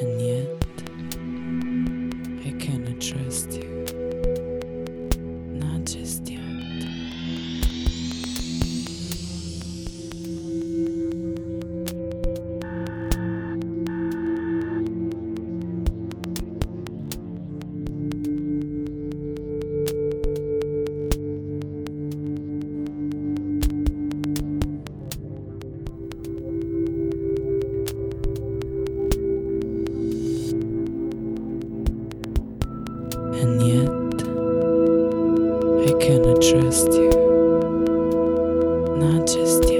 很黏。trust you, not just you.